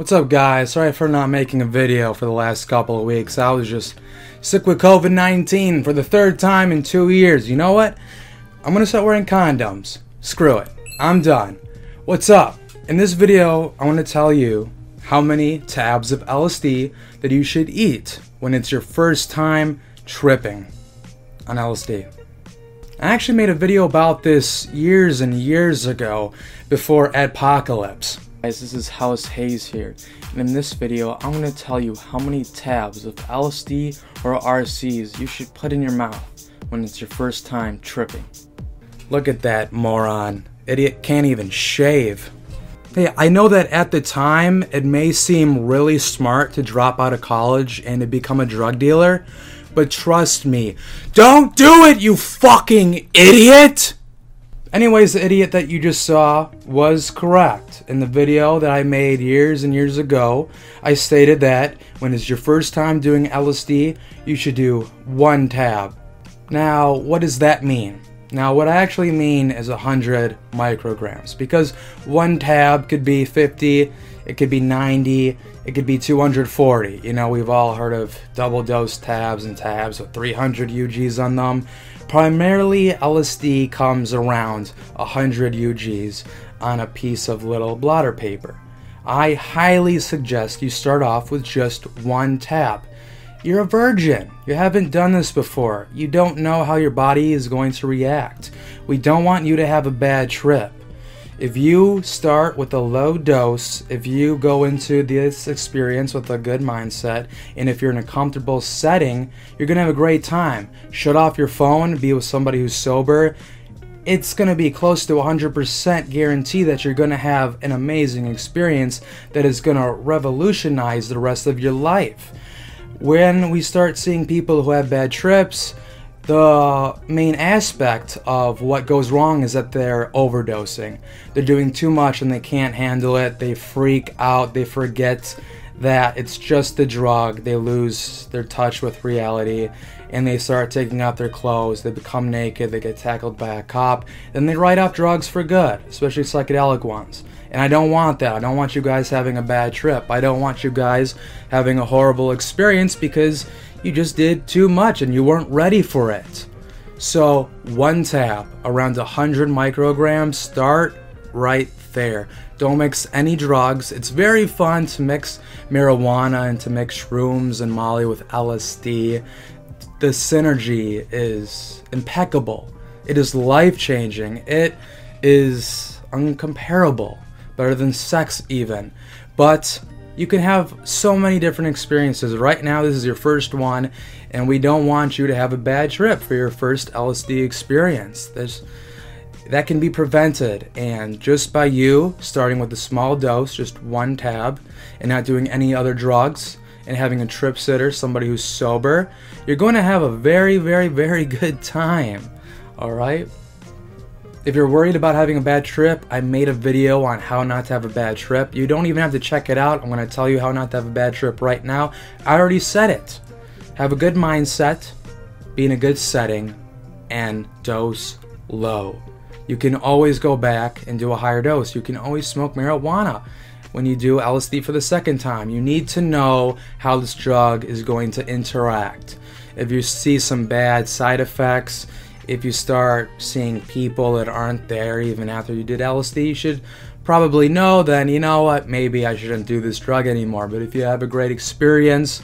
What's up, guys? Sorry for not making a video for the last couple of weeks. I was just sick with COVID 19 for the third time in two years. You know what? I'm gonna start wearing condoms. Screw it. I'm done. What's up? In this video, I want to tell you how many tabs of LSD that you should eat when it's your first time tripping on LSD. I actually made a video about this years and years ago before Adpocalypse. Guys, this is House Hayes here, and in this video, I'm going to tell you how many tabs of LSD or RCs you should put in your mouth when it's your first time tripping. Look at that moron. Idiot can't even shave. Hey, I know that at the time it may seem really smart to drop out of college and to become a drug dealer, but trust me, don't do it, you fucking idiot! Anyways, the idiot that you just saw was correct. In the video that I made years and years ago, I stated that when it's your first time doing LSD, you should do one tab. Now, what does that mean? Now, what I actually mean is 100 micrograms because one tab could be 50, it could be 90, it could be 240. You know, we've all heard of double dose tabs and tabs with 300 UGs on them. Primarily, LSD comes around 100 UGs on a piece of little blotter paper. I highly suggest you start off with just one tab. You're a virgin. You haven't done this before. You don't know how your body is going to react. We don't want you to have a bad trip. If you start with a low dose, if you go into this experience with a good mindset, and if you're in a comfortable setting, you're gonna have a great time. Shut off your phone, be with somebody who's sober. It's gonna be close to 100% guarantee that you're gonna have an amazing experience that is gonna revolutionize the rest of your life. When we start seeing people who have bad trips, the main aspect of what goes wrong is that they're overdosing. They're doing too much and they can't handle it. They freak out. They forget that it's just the drug. They lose their touch with reality and they start taking off their clothes. They become naked. They get tackled by a cop. Then they write off drugs for good, especially psychedelic ones. And I don't want that. I don't want you guys having a bad trip. I don't want you guys having a horrible experience because you just did too much and you weren't ready for it. So, one tap around 100 micrograms, start right there. Don't mix any drugs. It's very fun to mix marijuana and to mix shrooms and molly with LSD. The synergy is impeccable. It is life changing. It is uncomparable. Better than sex, even. But you can have so many different experiences. Right now, this is your first one, and we don't want you to have a bad trip for your first LSD experience. There's, that can be prevented, and just by you starting with a small dose, just one tab, and not doing any other drugs, and having a trip sitter, somebody who's sober, you're going to have a very, very, very good time. All right? If you're worried about having a bad trip, I made a video on how not to have a bad trip. You don't even have to check it out. I'm going to tell you how not to have a bad trip right now. I already said it. Have a good mindset, be in a good setting, and dose low. You can always go back and do a higher dose. You can always smoke marijuana when you do LSD for the second time. You need to know how this drug is going to interact. If you see some bad side effects, if you start seeing people that aren't there even after you did LSD, you should probably know then, you know what, maybe I shouldn't do this drug anymore. But if you have a great experience,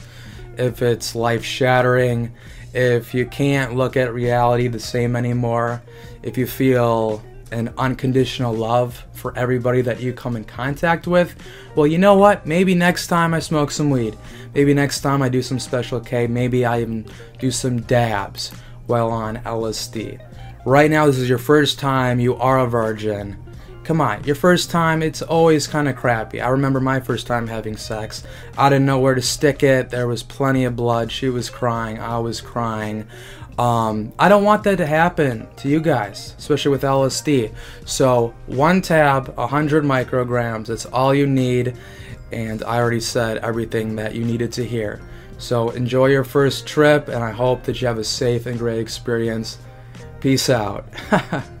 if it's life shattering, if you can't look at reality the same anymore, if you feel an unconditional love for everybody that you come in contact with, well, you know what? Maybe next time I smoke some weed. Maybe next time I do some special K. Maybe I even do some dabs while on LSD. Right now, this is your first time, you are a virgin. Come on, your first time, it's always kind of crappy. I remember my first time having sex. I didn't know where to stick it. There was plenty of blood. She was crying. I was crying. Um, I don't want that to happen to you guys, especially with LSD. So, one tab, 100 micrograms, that's all you need. And I already said everything that you needed to hear. So enjoy your first trip, and I hope that you have a safe and great experience. Peace out.